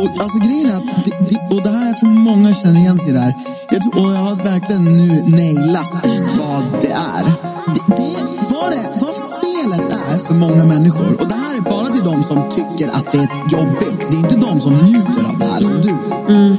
och, alltså grejen är att, det, det, och det här jag tror många känner igen sig i det här. Jag tror, och jag har verkligen nu nailat vad det är. Det, det, vad, det, vad felet är för många människor, och det här är bara till de som tycker att det är jobbigt. Det är inte de som njuter av det här som du. Mm.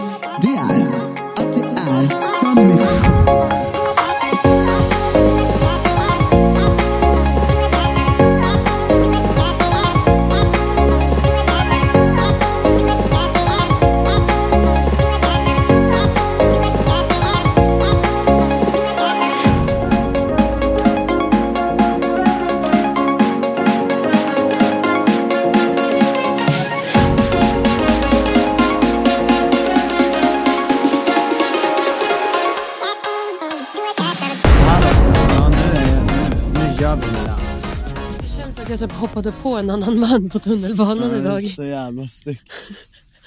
Typ hoppade på en annan man på tunnelbanan är idag. så jävla stygg.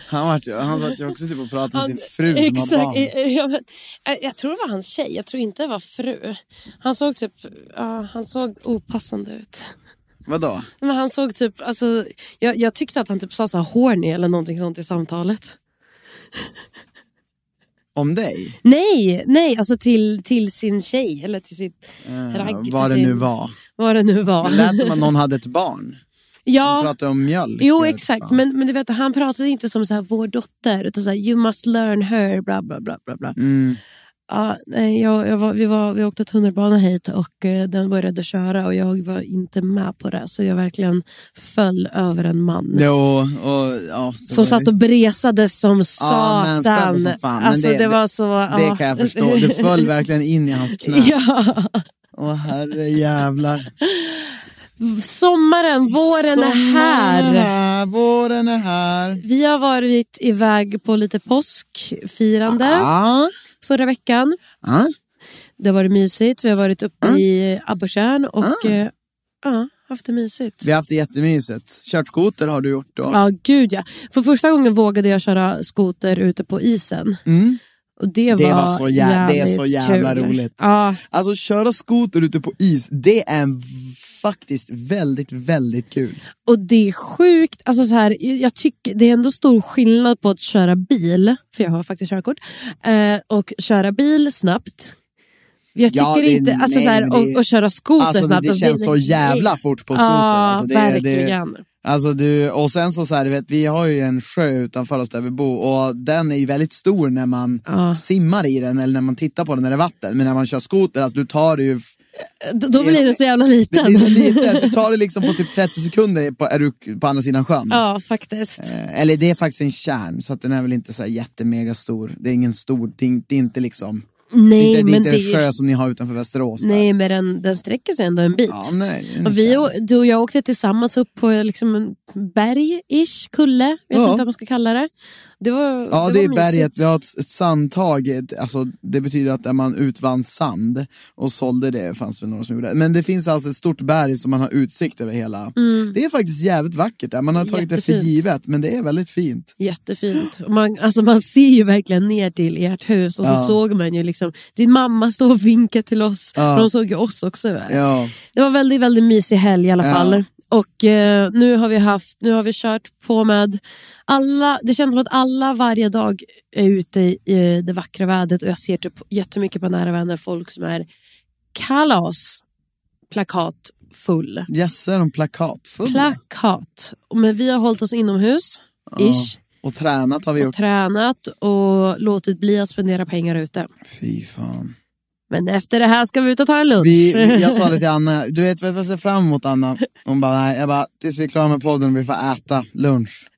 Han, var, han satt ju också typ och pratade med sin fru som har Exakt, barn. ja, men, eh, jag tror det var hans tjej, jag tror inte det var fru. Han såg typ, ja, han såg opassande ut. Vadå? Men han såg typ, alltså, jag, jag tyckte att han typ sa så här horny eller någonting sånt i samtalet. Om dig? Nej, nej, alltså till, till sin tjej eller till sitt ragg. Eh, till vad det sin, nu var. Vad det nu var. Det lät som att någon hade ett barn. Ja, pratade om mjölk. Jo exakt, men, men du vet, han pratade inte som så här, vår dotter utan så här, you must learn her, bla bla bla. bla, bla. Mm. Ja, nej, jag, jag var, vi, var, vi åkte tunnelbana hit och eh, den började köra och jag var inte med på det. Så jag verkligen föll över en man. Jo, och, ja, det Som satt och visst- bresade som Ja, satan. spände som fan. Men alltså, det, det- var så... Det ja. kan jag förstå. Det föll verkligen in i hans knä. ja. Åh herre jävlar. Sommaren, våren är Sommaren här. är här. Våren är här. Vi har varit iväg på lite påskfirande Ja. förra veckan. Ja. Det har varit mysigt. Vi har varit uppe i Abborrtjärn och Ah. haft det mysigt. Vi har haft det jättemysigt. Kört skoter har du gjort då. Ja, gud ja. För första gången vågade jag köra skoter ute på isen. Mm. Det, Det var, var så jä- det är så jävla kul. roligt. Ja, Alltså köra skoter ute på is, det är faktiskt väldigt, väldigt kul. och det är sjukt. Alltså så här, jag tycker det är ändå stor skillnad på att köra bil, för jag har faktiskt körkort, eh, och köra bil snabbt. Jag tycker Ja, det- inte, alltså nej, så här, det- och, och köra skoter Alltså snabbt. det alltså, känns så jävla fort på skoter. Ja, alltså, det, det, verkligen. Alltså du, och sen så, så här, du vet, vi har ju en sjö utanför oss där vi bor och den är ju väldigt stor när man Ja. simmar i den eller när man tittar på den när det är vatten. Men när man kör skoter, alltså du tar det ju, Då, då blir det så jävla det liten. blir så litet, du tar det liksom på typ 30 sekunder på, är du på andra sidan sjön. Ja, faktiskt. Eh, Eller det är faktiskt en kärn, så att den är väl inte så här jättemega stor. Det är ingen stor, det är, det är inte liksom, det är Nej, inte, det är inte det, en sjö som ni har utanför Västerås. där. nej, men den, den sträcker sig ändå en bit. Ja, nej, Och vi, och- du och jag åkte tillsammans upp på liksom en berg-ish, kulle, vet Ja. inte vad man ska kalla det. Det var Ja, det det, är berget. Vi har ett, ett sandtag. Alltså, det betyder att där man utvann sand och sålde det, fanns det några som gjorde det. Men det finns alltså ett stort berg som man har utsikt över hela. Det är faktiskt jävligt vackert där. Man har tagit det för Mm. Jättefint. givet, men det är väldigt fint. Jättefint. Och Man, alltså man ser ju verkligen ner till ert hus och så Ja. såg man ju liksom din mamma stå och vinka till oss. Ja. De såg ju oss också. Ja, Det var väldigt, väldigt mysig helg i alla fall. Och eh, nu har vi haft, nu har vi kört på med alla, det känns som att alla varje dag är ute i, i det vackra vädret och jag ser typ jättemycket på nära vänner folk som är kalas plakat full. Jesse är de plakatfulla. Plakat. Men vi har hållit oss inomhus, ish, Och tränat har vi och gjort. tränat och låtit bli att spendera pengar ute. Fy fan. Men efter det här ska vi ut och ta en lunch. Vi, vi, jag sa det till Anna, du vet vad jag ser fram emot Anna? Hon bara, nej, jag bara, tills vi är klara med podden och vi får äta lunch.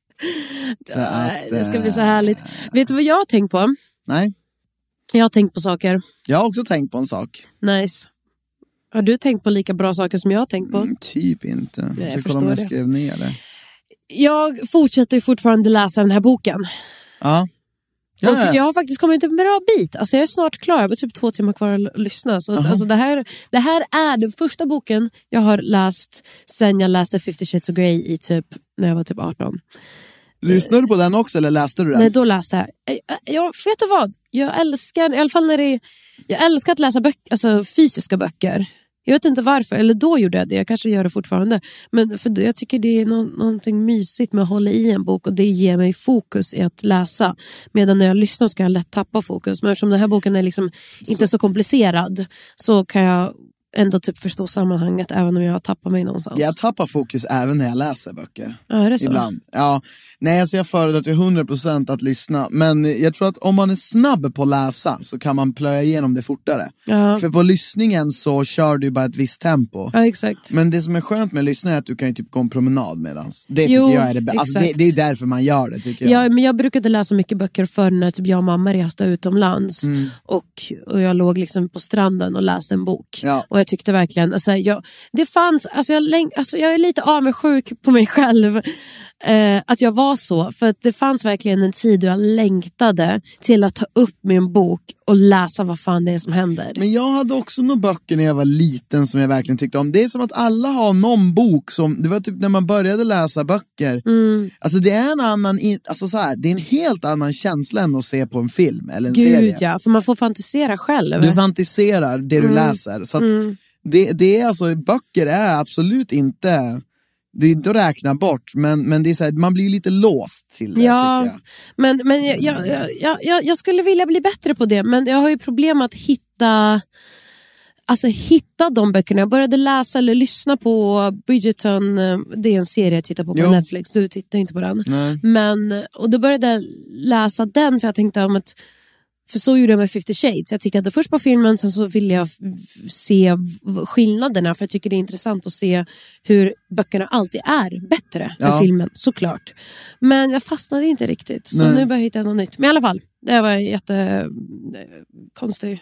Nej, att, det ska bli så eh, härligt. Vet du vad jag har tänkt på? Nej, Jag har tänkt på saker. jag har också tänkt på en sak. Nice. Har du tänkt på lika bra saker som jag har tänkt på? Mm, typ inte. jag Jag förstår om jag skrev ner det. Jag fortsätter fortfarande läsa den här boken. Ja. Och Ja, ja. jag har faktiskt kommit en bra bit. Alltså jag är snart klar, jag har typ två timmar kvar att lyssna. Så, alltså det, här, det här är den första boken jag har läst sen jag läste 50 shades of Grey i typ, när jag var typ 18. Lyssnade du på den också eller läste du den? Nej, då läste jag. Jag, jag vet du vad? Jag älskar, i alla fall när det jag älskar att läsa böcker, alltså fysiska böcker. Jag vet inte varför, eller då gjorde jag det, jag kanske gör det fortfarande. Men för jag tycker det är nå någonting mysigt med att hålla i en bok och det ger mig fokus i att läsa. Medan när jag lyssnar ska jag lätt tappa fokus. Men eftersom den här boken är liksom inte så komplicerad så kan jag ändå typ förstå sammanhanget även om jag tappar mig någonstans. Jag tappar fokus även när jag läser böcker. Ja, är det så? Ibland. Ja. Nej, alltså jag föredrar till 100% att lyssna. Men jag tror att om man är snabb på att läsa så kan man plöja igenom det fortare. Ja. För på lyssningen så kör du bara ett visst tempo. Ja, exakt. Men det som är skönt med att lyssna är att du kan ju typ gå en promenad medans. Det tycker Jo, jag är det bästa. Alltså det, det är därför man gör det tycker jag. Ja, men jag brukade läsa mycket böcker förr när typ jag och mamma reste utomlands. Mm. Och, och jag låg liksom på stranden och läste en bok. Ja. Och jag tyckte verkligen, alltså, jag, det fanns, alltså, jag, alltså, jag är lite avundsjuk på mig själv. Eh, att jag var så. För att det fanns verkligen en tid då jag längtade till att ta upp min bok och läsa vad fan det är som händer. Men jag hade också några böcker när jag var liten som jag verkligen tyckte om. Det är som att alla har någon bok som, det var typ när man började läsa böcker. Mm. Alltså det är en annan, alltså så här, det är en helt annan känsla än att se på en film eller en Gud serie. ja, för man får fantisera själv. Du fantiserar det Mm. du läser. Så att det, det är alltså, böcker är absolut inte, det är inte att räkna bort, men, men det är så här, man blir lite låst till det Ja, jag. men, men jag, jag, jag, jag, jag skulle vilja bli bättre på det, men jag har ju problem att hitta Alltså hitta de böckerna. Jag började läsa eller lyssna på Bridgerton, eh, det är en serie jag tittar på på Jo. Netflix, du tittar inte på den. Nej. Men, och då började jag läsa den för jag tänkte om att för så gjorde jag med 50 shades. Jag tittade först på filmen, sen så ville jag se skillnaderna för jag tycker det är intressant att se hur böckerna alltid är bättre Ja. än filmen, såklart. Men jag fastnade inte riktigt, så Nej. nu börjar jag hitta något nytt. Men i alla fall, det var en jättekonstig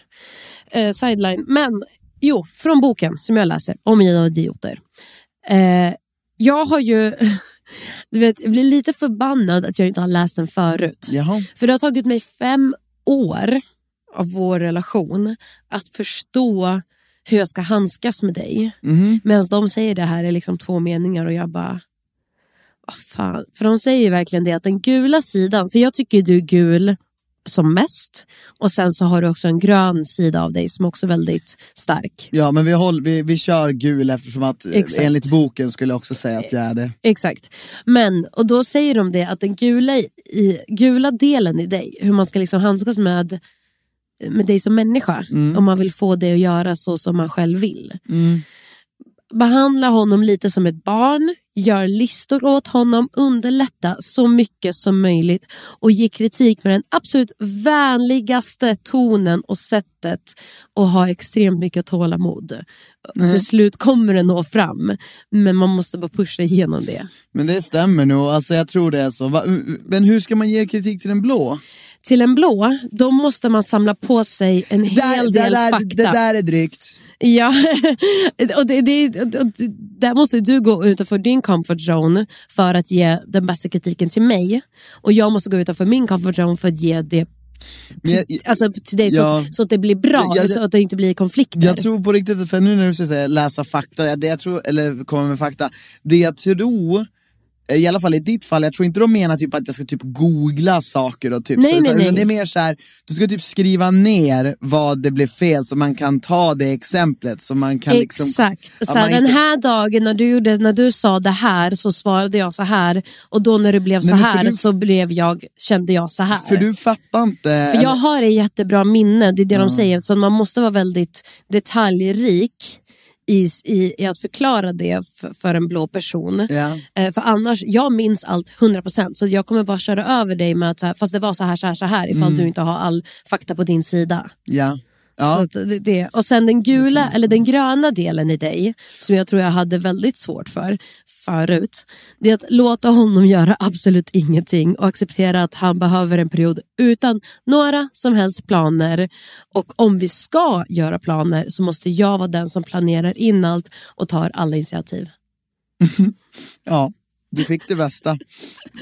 eh, sideline. Men jo, från boken som jag läser, Omgiven av idioter. Eh, jag har ju, du vet, jag blir lite förbannad att jag inte har läst den förut. Jaha. För det har tagit mig fem år av vår relation att förstå hur jag ska handskas med dig. Mhm. Medan de säger det här är liksom två meningar och jag bara... Vad fan? För de säger ju verkligen det att den gula sidan, för jag tycker du är gul som mest och sen så har du också en grön sida av dig som också är väldigt stark. Ja men vi, håll, vi, vi kör gul eftersom att eh, Exakt. enligt boken skulle jag också säga att jag är det. Exakt. Men, och då säger de det att den gula, i, gula delen i dig, hur man ska liksom handskas med, med dig som människa, om man vill få dig att göra så som man själv vill. Behandla honom lite som ett barn, gör listor åt honom, underlätta så mycket som möjligt och ge kritik med den absolut vänligaste tonen och sättet och ha extremt mycket tålamod. Till slut kommer det nå fram, men man måste bara pusha igenom det. Men det stämmer nog, alltså jag tror det är så. Men hur ska man ge kritik till den blå? Till en blå, då måste man samla på sig en hel Där, det, del där, fakta. det där är drygt. Ja, och det, det, och där måste du gå utanför din comfort zone för att ge den bästa kritiken till mig. Och jag måste gå utanför min comfort zone för att ge det jag, till, alltså, till dig Ja. så, så att det blir bra, jag- så att det inte blir konflikter. jag tror på riktigt, för nu när du säger läsa fakta, det jag tror, eller komma med fakta, det jag tror i alla fall i ditt fall, jag tror inte de menar typ att jag ska typ googla saker och typ Nej, så, utan, nej. utan det är mer så här, du ska typ skriva ner vad det blev fel så man kan ta det exemplet så man kan liksom Exakt. att Så här, den inte- här dagen när du, gjorde, när du sa det här så svarade jag så här och då när det blev så här du- så blev jag, kände jag så här. För du fattar inte. För jag har ett jättebra minne, det är det de säger, så man måste vara väldigt detaljrik i, i, i att förklara det för, för en blå person. Ja. Eh, för annars, jag minns allt 100% så jag kommer bara köra över dig med att så här, fast det var så här, så här, så här ifall du inte har all fakta på din sida. Ja. Ja. det, det. Och sen den gula, eller den gröna delen i dig, som jag tror jag hade väldigt svårt för förut, det är att låta honom göra absolut ingenting och acceptera att han behöver en period utan några som helst planer. Och om vi ska göra planer så måste jag vara den som planerar in allt och tar alla initiativ. ja, du fick det bästa.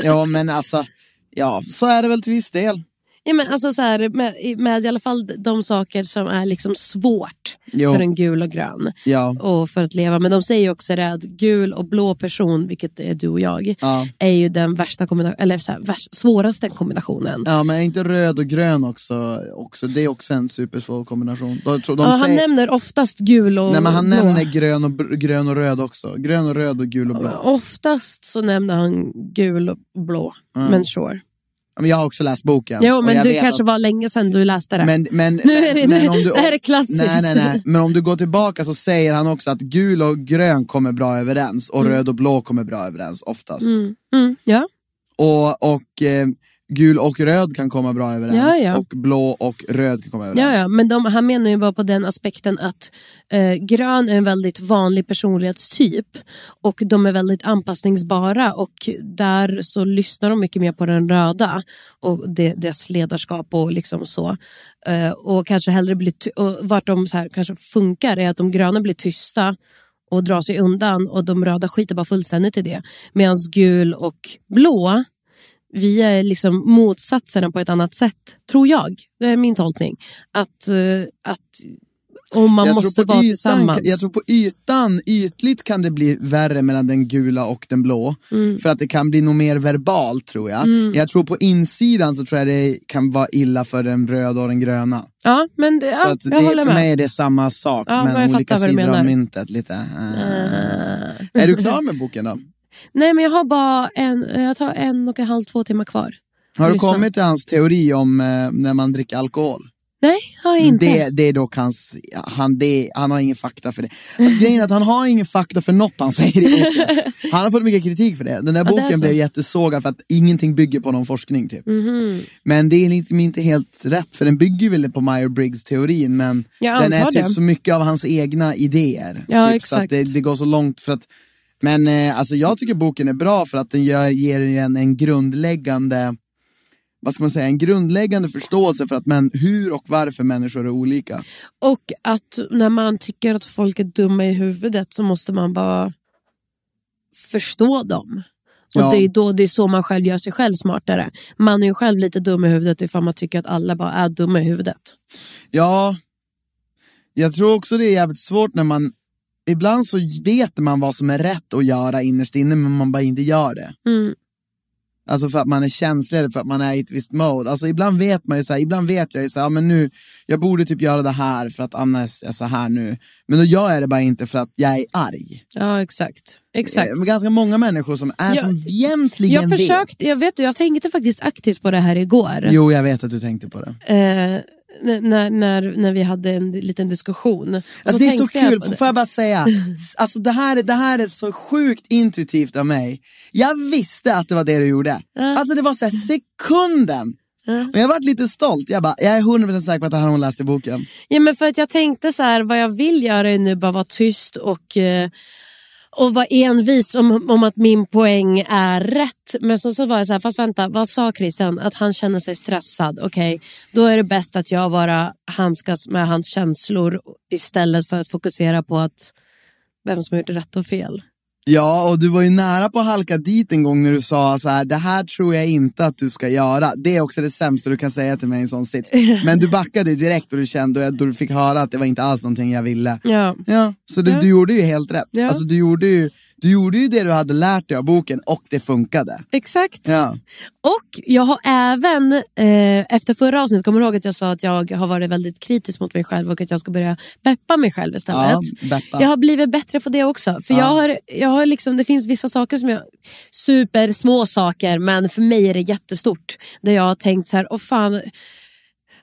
Ja, men alltså, ja, så är det väl till viss del. Ja, men alltså så här, med, med i alla fall de saker som är liksom svårt Jo. för en gul och grön. Ja. och för att leva. Men de säger också det att gul och blå person, vilket är du och jag, Ja. är ju den värsta kombina- eller så här, värst, svåraste kombinationen. Ja, men är inte röd och grön också, också det är också en supersvår kombination. De, de, ja, han säger, nämner oftast gul och nej, men han blå. nämner grön och, grön och röd också. Grön och röd och gul och blå. Oftast så nämner han gul och blå. Men sure. Men jag har också läst boken. Jo, men det kanske att- var länge sedan du läste det. Men, men, Nu är det- men om du, det här är klassiskt. Nej, nej, nej. Men om du går tillbaka så säger han också att gul och grön kommer bra överens och röd och blå kommer bra överens oftast. mm, ja. Och, och eh, gul och röd kan komma bra överens Ja, ja. och blå och röd kan komma överens. Ja, ja, men de, han menar ju bara på den aspekten att eh, grön är en väldigt vanlig personlighetstyp och de är väldigt anpassningsbara och där så lyssnar de mycket mer på den röda och det, dess ledarskap och liksom så. Eh, och kanske hellre blir och vart de så här kanske funkar är att de gröna blir tysta och drar sig undan och de röda skiter bara fullständigt i det. Medan gul och blå vi är liksom motsatserna på ett annat sätt, tror jag. Det är min tolkning. Att, eh, att om man jag måste vara ytan, tillsammans. Jag tror på ytan, ytligt kan det bli värre mellan den gula och den blå. Mm. För att det kan bli nog mer verbalt tror jag. Jag tror på insidan så tror jag det kan vara illa för den röda och den gröna. Ja, men det, så ja, att jag det, håller för med. mig är det samma sak Ja, men olika sidor av myntet. Lite. eh. Är du klar med boken då? Nej, men jag har bara en, jag tar en och en halv, två timmar kvar. Har du kommit till hans teori om eh, när man dricker alkohol? Nej, har jag inte. Det, det är dock hans, han, det, han har ingen fakta för det. Alltså, grejen är att han har ingen fakta för något han säger i boken. Han har fått mycket kritik för det. Den där är boken så. blev jättesågad för att ingenting bygger på någon forskning. Typ. Mhm. Men det är liksom inte helt rätt, för den bygger väl på Meyer-Briggs-teorin men Jag den är typ det. så mycket av hans egna idéer. Ja, typ, Så exakt. att det, det går så långt för att men eh, alltså jag tycker boken är bra för att den gör, ger en, en grundläggande vad ska man säga, en grundläggande förståelse för att men, hur och varför människor är olika. Och att när man tycker att folk är dumma i huvudet så måste man bara förstå dem. Och Ja. det, är då, det är så man själv gör sig själv smartare. Man är ju själv lite dum i huvudet ifall man tycker att alla bara är dumma i huvudet. Ja, jag tror också det är jävligt svårt när man, ibland så vet man vad som är rätt att göra innerst inne men man bara inte gör det. Mm. Alltså för att man är känslig för att man är i ett visst mode. Alltså ibland vet man ju så här, ibland vet jag ju så här, ja, men nu, jag borde typ göra det här för att annars är jag så här nu. Men då gör jag det bara inte för att jag är arg. Ja, exakt. exakt. Eh, ganska många människor som är Ja, som egentligen Jag vet. försökte, jag vet jag tänkte faktiskt aktivt på det här igår. Jo, jag vet att du tänkte på det. Eh, när, när, när vi hade en liten diskussion. Alltså det är så jag kul, på får jag bara säga, alltså det här, det här är så sjukt intuitivt av mig. Jag visste att det var det du gjorde. Alltså det var så här sekunden. Och jag varit lite stolt, jag bara, jag är 100% säker på att det här har hon läst i boken. Ja, men för att jag tänkte så här, vad jag vill göra är nu bara vara tyst och, eh, och var envis om, om att min poäng är rätt. Men så, så var det så här, fast vänta, vad sa Christian? Att han känner sig stressad. Okej, då är det bäst att jag bara handskas med hans känslor istället för att fokusera på att vem som har gjort rätt och fel. Ja, och du var ju nära på att halka dit en gång när du sa så här, det här tror jag inte att du ska göra. Det är också det sämsta du kan säga till mig i en sån sits. Men du backade direkt och du kände, då du fick höra att det var inte alls någonting jag ville. Ja. Ja, så du, Ja. du gjorde ju helt rätt. Ja. Alltså du gjorde, ju, du gjorde ju det du hade lärt dig av boken och det funkade. Exakt. Ja, Och jag har även, eh, efter förra avsnittet, kommer du ihåg att jag sa att jag har varit väldigt kritisk mot mig själv och att jag ska börja peppa mig själv istället. ja. Jag har blivit bättre på det också. För jag har, jag har liksom, det finns vissa saker som jag, supersmå saker, men för mig är det jättestort. Där jag har tänkt så här, åh fan,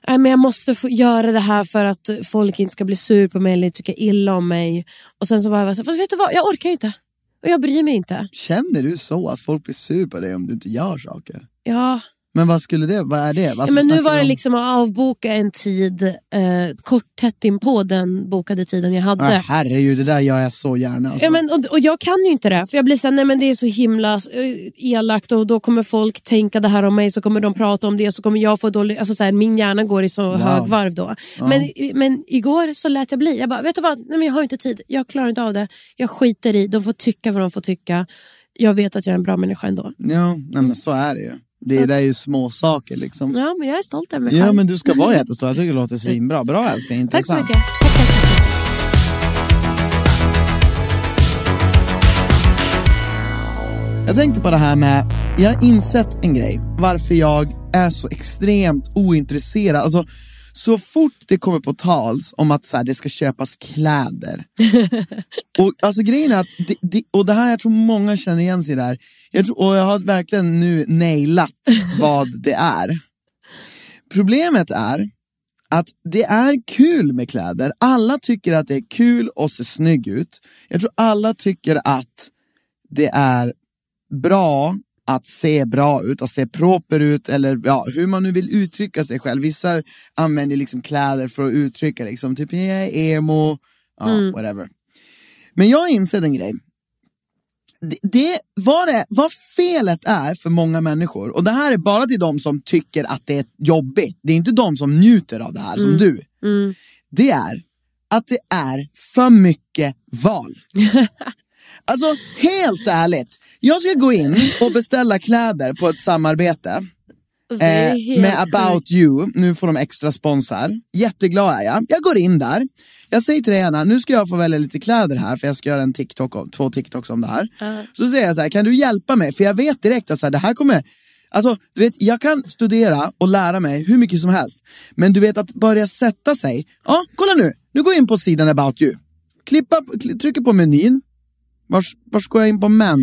Nej, men jag måste få göra det här för att folk inte ska bli sur på mig eller tycka illa om mig. Och sen så bara, fast vet du vad, jag orkar inte. Och jag bryr mig inte. Känner du så att folk blir sur på dig om du inte gör saker? Ja, Men vad skulle det, vad är det? Vad ja men nu var det om? liksom att avboka en tid eh, kort tätt in på den bokade tiden jag hade. Ah, herregud, det där gör jag så gärna. Alltså. Ja, men, och, och jag kan ju inte det, för jag blir såhär, nej men det är så himla eh, elakt och då kommer folk tänka det här om mig, så kommer de prata om det, så kommer jag få dålig, alltså såhär, min hjärna går i så högvarv då. Men, men igår så lät jag bli, jag bara, vet du vad, nej, men jag har inte tid, jag klarar inte av det, jag skiter i, de får tycka vad de får tycka, jag vet att jag är en bra människa ändå. Ja, nej, men så är det ju. Det, det är ju små saker liksom. Ja, men jag är stolt över mig Ja själv. men du ska vara jättestolt, jag tycker det låter svinbra. Bra älskling, Tack så intressant. mycket. Tack, tack, tack. Jag tänkte på det här med, jag har insett en grej, varför jag är så extremt ointresserad. Alltså, så fort det kommer på tals om att så här, det ska köpas kläder. och alltså grejen är att, det, det, och det här jag tror många känner igen sig där. Jag tror, och jag har verkligen nu nailat vad det är. Problemet är att det är kul med kläder. Alla tycker att det är kul att se snygg ut. Jag tror alla tycker att det är bra att se bra ut, att se proper ut eller ja, hur man nu vill uttrycka sig själv. Vissa använder liksom kläder för att uttrycka liksom, typ jag är emo, ja, whatever. Men jag insett en grej. Det, det, vad, det, vad felet är för många människor, och det här är bara till de som tycker att det är jobbigt, det är inte de som njuter av det här som du. Det är att det är för mycket val. Alltså helt ärligt, jag ska gå in och beställa kläder på ett samarbete Alltså, eh, med. About You. Nu får de extra sponsor. Jätteglad är jag. Jag går in där. Jag säger till dig Anna, nu ska jag få välja lite kläder här för jag ska göra en TikTok, två TikToks om det här. Så säger jag så här, kan du hjälpa mig? För jag vet direkt att så här, det här kommer Alltså, du vet, jag kan studera och lära mig hur mycket som helst. Men du vet att börja sätta sig. Ja, kolla nu. Nu går jag in på sidan About You. Klippa, kli- trycker på menyn. Vars var ska jag in på män?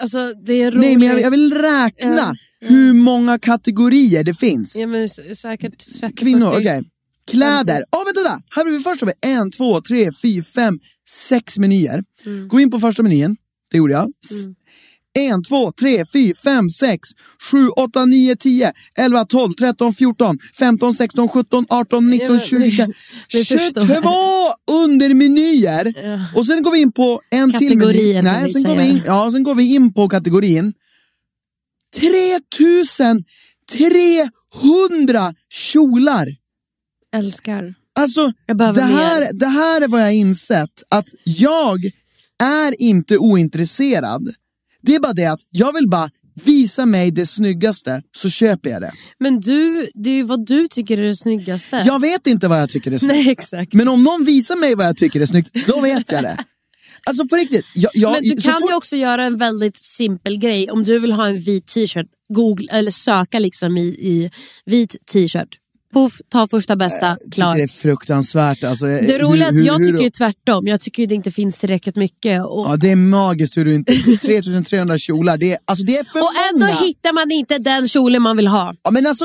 Alltså, det är. Nej, men jag, jag vill räkna ja, ja. hur många kategorier det finns. Ja, men säkert 30, Kvinnor, okej. Okay. Kläder. Åh, oh, vänta, vänta! Här har vi första menyn. En, två, tre, fyra, fem, sex menyer. Mm. Gå in på första menyn. Det gjorde jag. Mm. 1, 2, 3, 4, 5, 6, 7, 8, 9, 10, 11, 12, 13, 14, 15, 16, 17, 18, 19, 20, 21, 22 undermenyer! Och sen går vi in på en till meny. Nej, sen går, vi in, ja, sen går vi in på kategorin 3300 kjolar! Älskar. Alltså, det här, det här är vad jag insett, att jag är inte ointresserad det är bara det att jag vill bara visa mig det snyggaste, så köper jag det. Men du, det är ju vad du tycker är det snyggaste. Jag vet inte vad jag tycker är snyggt. Nej, exakt. Men om någon visar mig vad jag tycker är snyggt, då vet jag det. Alltså på riktigt. Jag, jag, Men du kan fort- ju också göra en väldigt simpel grej. Om du vill ha en vit t-shirt, googla eller söka liksom i, i vit t-shirt. Puff, ta första bästa, Jag tycker klar. det är fruktansvärt. Alltså, Det roliga är hur- att jag hur- tycker ju tvärtom. Jag tycker det inte finns tillräckligt mycket. Och, Ja, det är magiskt hur du inte... 3300 kjolar, det är, alltså, det är för och ändå många. hittar man inte den kjolen man vill ha. Ja, men alltså,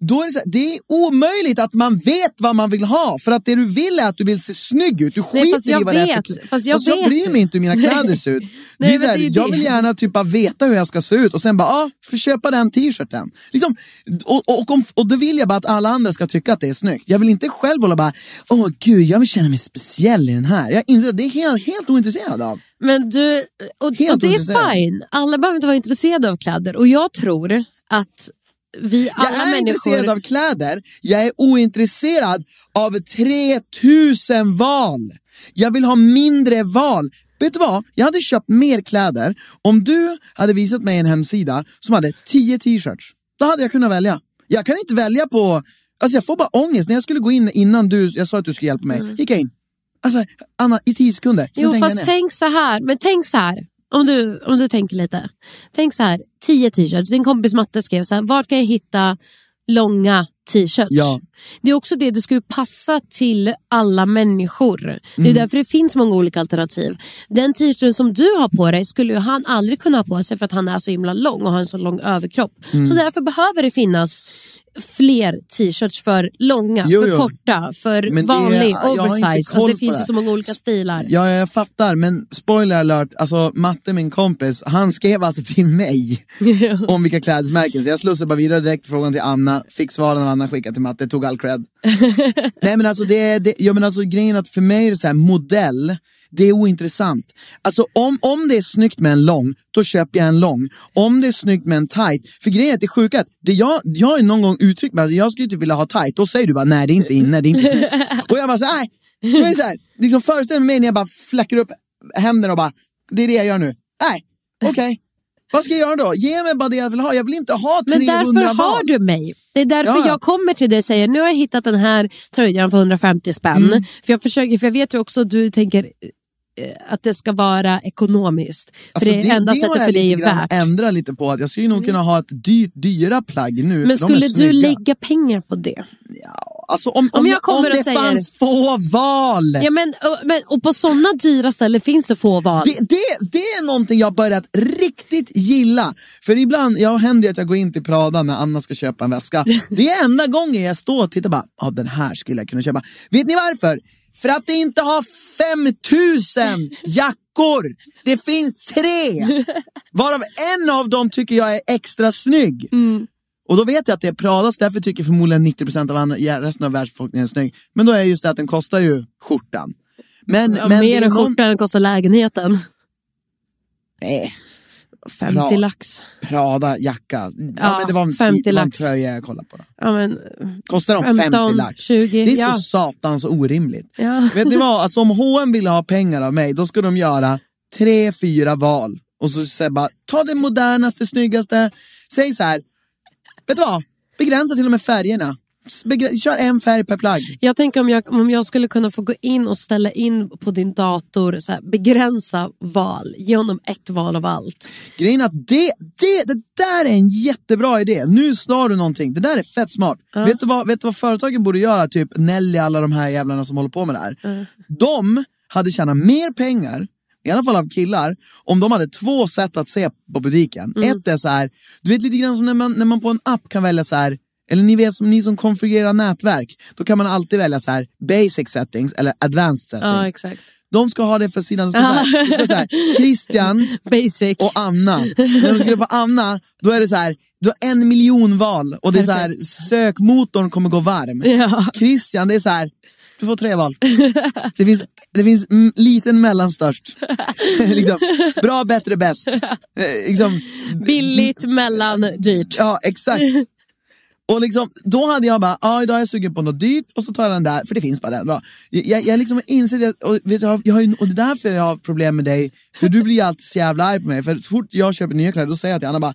då är det, så här, det är omöjligt att man vet vad man vill ha. För att det du vill är att du vill se snygg ut. Du Nej, skiter fast i jag vad det är för vet. kläder. Fast jag vet. bryr mig inte hur mina kläder ser ut. det Nej, är så men här, det är jag det. vill gärna typ bara veta hur jag ska se ut och sen bara, ah, köpa den t-shirten. Liksom, och, och, och, och då vill jag bara att alla andra ska tycka att det är snyggt. Jag vill inte själv hålla bara, åh gud, jag vill känna mig speciell i den här. Jag inser att det är helt, helt ointresserad av. Men du, och, och det är fine. Alla behöver inte vara intresserade av kläder. Och jag tror att vi alla Jag är människor... intresserad av kläder, jag är ointresserad av 3000 val. Jag vill ha mindre val. Vet du vad? Jag hade köpt mer kläder om du hade visat mig en hemsida som hade 10 t-shirts. Då hade jag kunnat välja. Jag kan inte välja på... Alltså jag får bara ångest. När jag skulle gå in innan du, jag sa att du skulle hjälpa mig, gick jag in. Alltså Anna, i 10 sekunder. Jo, fast tänk så här. Men tänk så här. Om du, om du tänker lite. Tänk så här. 10 t-shirts. Din kompis Matte skrev så här. Vart kan jag hitta långa t-shirts? Ja. Det är också det. Det ska ju passa till alla människor. Det Mm. är därför det finns många olika alternativ. Den t-shirten som du har på dig skulle ju han aldrig kunna ha på sig för att han är så himla lång och har en så lång överkropp. Mm. Så därför behöver det finnas fler t-shirts för långa, Jo, för jo. korta, för Men vanlig, inte oversize. Alltså, det finns det. så många olika stilar. Ja, jag fattar, men spoiler alert, alltså Matte, min kompis, han skrev alltså till mig om vilka klädesmärken, så jag slussade bara vidare direkt frågan till Anna, fick svaren av Anna, skickade till Matte, tog all cred. Nej men alltså, det, är- det, ja, men alltså grejen är att för mig är det så här, modell, det är ointressant. Alltså om, om det är snyggt med en lång, då köper jag en lång. Om det är snyggt med en tight, för grejen är att det sjuka, det jag, jag har någon gång uttryckt mig, att jag skulle typ vilja ha tight, då säger du bara nej det är inte inne, det är inte snyggt. och jag bara så nej, då är det så här, liksom föreställ mig när jag bara fläcker upp händerna och bara, det är det jag gör nu. Nej, okej. Vad ska jag göra då? Ge mig bara det jag vill ha. Jag vill inte ha 300 Men därför val. har du mig. Det är därför Ja, ja. jag kommer till dig och säger nu har jag hittat den här tröjan för 150 spänn. Mm. För jag försöker, för jag vet ju också att du tänker att det ska vara ekonomiskt. Alltså, för det är enda har sättet för dig är värt. Ändra lite på. att Jag skulle nog kunna ha ett dyrt, dyra plagg nu. Men skulle du lägga pengar på det? Alltså om, om, Om jag det, kommer om det säger- fanns få val. Ja, men, och, men, och på sådana dyra ställen finns det få val. Det, det, det är någonting jag börjat riktigt gilla. För ibland, jag händer ju att jag går in till Prada när Anna ska köpa en väska. Det är enda gången jag står och tittar bara, ja den här skulle jag kunna köpa. Vet ni varför? För att det inte har 5000 jackor! Det finns tre! Varav en av dem tycker jag är extra snygg. Och då vet jag att det är Prada, så därför tycker förmodligen 90% av andra, resten av världsbefolkningen är snygg. Men då är just det att den kostar ju skjortan. Men, Ja, men mer det än någon- skjortan kostar lägenheten. Nej. 50 Bra. lax. Prada jacka. Ja, Ja, men det var en, 50 det var en lax. tröja jag kollade på. Då. Ja, men, Kostar de 50 15, lax? 20. Det är ja. så satans orimligt. Ja. Vet ni vad, alltså, om H&M vill ha pengar av mig, då ska de göra tre, fyra val. Och så säger bara, ta det modernaste, snyggaste. Säg så här, vet du vad? Begränsa till och med färgerna. Kör en färg per plagg. Jag tänker om jag, om jag skulle kunna få gå in och ställa in på din dator, så här, begränsa val, ge honom ett val av allt. Grejen är att det, det, det där är en jättebra idé. Nu slår du någonting. Det där är fett smart. Vet, du vad, vet du vad företagen borde göra? Typ Nelly, alla de här jävlarna som håller på med det här. De hade tjänat mer pengar, i alla fall av killar, om de hade två sätt att se på butiken. Ett är så här, du vet lite grann som när man, när man på en app kan välja så här eller ni vet som ni som konfigurerar nätverk, då kan man alltid välja så här basic settings eller advanced settings. Ja, exakt. De ska ha det för sidan, det ska, så här, ska så här, Christian Basic. och Anna. När de skriver på Anna, då är det så här, du har en miljon val och det är så här, sökmotorn kommer gå varm. Ja. Christian, det är så här, du får tre val. Det finns, det finns liten, mellan, störst. liksom, bra, bättre, bäst. Eh, liksom, Billigt, mellan, dyrt. ja, exakt. Och liksom, då hade jag bara, ah, idag är jag sugen på något dyrt och så tar jag den där, för det finns bara den. Bra. Jag, jag, jag liksom inser det, och, vet, du, jag, har- jag har, och det är därför jag har problem med dig, för du blir alltid så jävla arg på mig. För så fort jag köper nya kläder, då säger jag till Anna bara,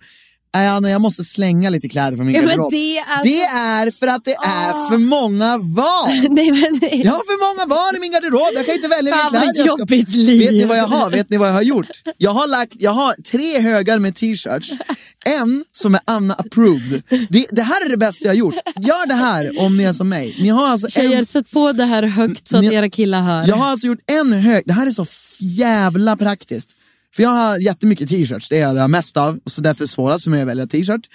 Anna, jag måste slänga lite kläder från min Ja, garderob. det är så- det är för att det är för många val. Nej, men, nej. Jag har för många val i min garderob, jag kan inte välja vilka kläder jag ska jobbigt liv. Vet ni vad jag har? Vet ni vad jag har gjort? Jag har, lagt, jag har tre högar med t-shirts, en som är Anna approved. Det, det här är det bästa jag har gjort. Gör det här om ni är som mig. Ni har alltså Tjejer, en, sätt på det här högt så att Ni- era killar hör. jag har alltså gjort en hög, det här är så jävla praktiskt. För jag har jättemycket t-shirts, det är jag mest av, så därför är det svårast för mig att välja t-shirt.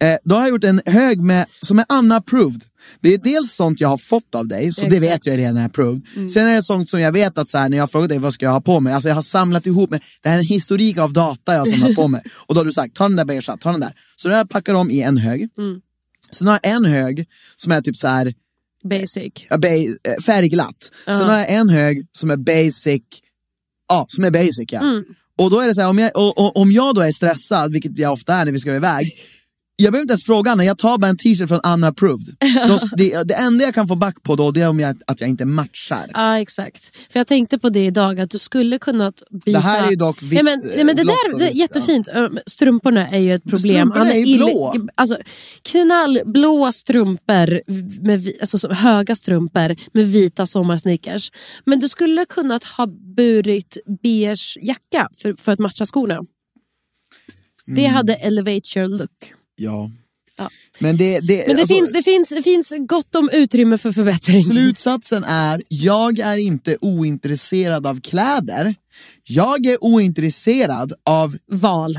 Eh, då har jag gjort en hög med, som är Anna approved. Det är dels sånt jag har fått av dig, så det Exakt. vet jag redan är approved. Sen är det sånt som jag vet att så här, när jag har frågat dig vad ska jag ha på mig, alltså jag har samlat ihop mig, det här är en historik av data jag har samlat på mig. Och då har du sagt, ta den där beigea, ta den där. Så då har jag packat dem i en hög. Sen har jag en hög som är typ så här Basic. ja, ba- eh, färgglatt. Sen har jag en hög som är basic, ja, som är basic ja. Och då är det så här, om jag, och, och, om jag då är stressad, vilket jag ofta är när vi ska iväg, jag behöver inte ens fråga Anna, jag tar bara en t-shirt från Anna approved. Det, det enda jag kan få back på då, det är om jag, att jag inte matchar. Ja, exakt. För jag tänkte på det idag, att du skulle kunnat byta... Det här är ju dock vitt, Nej, men, nej, men det blått där det är jättefint. Strumporna är ju ett problem. strumporna är ju blå. Alltså, knallblå strumpor, med, alltså, så- höga strumpor med vita sommarsneakers. Men du skulle kunnat ha burit beige jacka för, för att matcha skorna. Det Mm. hade elevate your look. Ja. Ja. Men det, det, Men det, alltså, finns, det, finns, det finns gott om utrymme för förbättring. Slutsatsen är, jag är inte ointresserad av kläder. Jag är ointresserad av Val.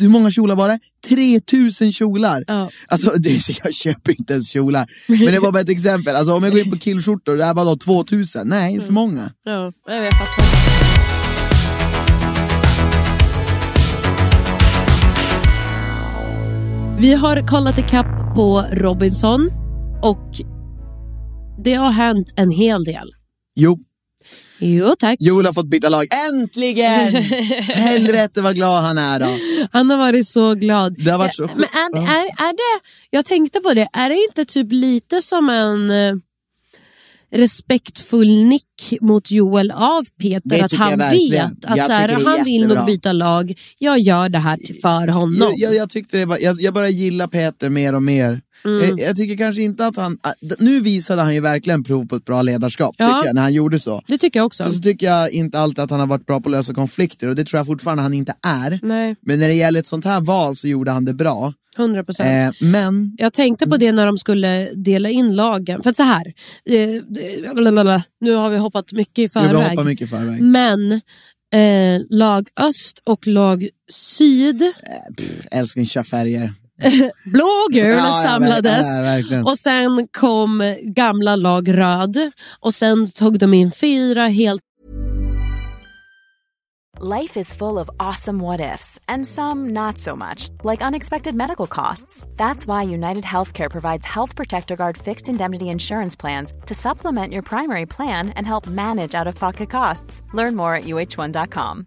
hur många kjolar var det? 3000 kjolar! Ja. Alltså det, jag köper inte ens kjolar. Men det var bara ett exempel. Alltså om jag går in på killskjortor, det här var då 2000. Nej, för många. Ja, jag fattar. Vi har kollat ikapp på Robinson och det har hänt en hel del. Jo, Jo tack. Joel har fått byta lag. Äntligen! Helvete vad glad han är då. Han har varit så glad. Det har varit så Men är, är, är det, jag tänkte på det, är det inte typ lite som en eh, respektfull nick mot Joel av Peter? Att han vet att så här, han vill nog byta lag, jag gör det här för honom. Jag, jag, jag, tyckte det var, jag, jag börjar gilla Peter mer och mer. Mm. Jag, jag tycker kanske inte att han... ah, Nu visade han ju verkligen prov på ett bra ledarskap, Ja. tycker jag, när han gjorde så. Det tycker jag också. Sen så tycker jag inte alltid att han har varit bra på att lösa konflikter och det tror jag fortfarande han inte är. Nej, Men när det gäller ett sånt här val så gjorde han det bra. 100 procent. Eh, men, Jag tänkte på det när de skulle dela in lagen. För att så här, eh, blablabla, nu har vi hoppat mycket i förväg. mycket i förväg. Men eh, lag öst och lag syd, Pff, älskling, kör färger. blå och gul Ja, samlades. ja, och sen kom gamla lag röd. Och sen tog de in fyra helt Life is full of awesome what ifs, and some not so much, like unexpected medical costs. That's why United Healthcare provides Health Protector Guard fixed indemnity insurance plans to supplement your primary plan and help manage out of pocket costs. Learn more at uh1.com.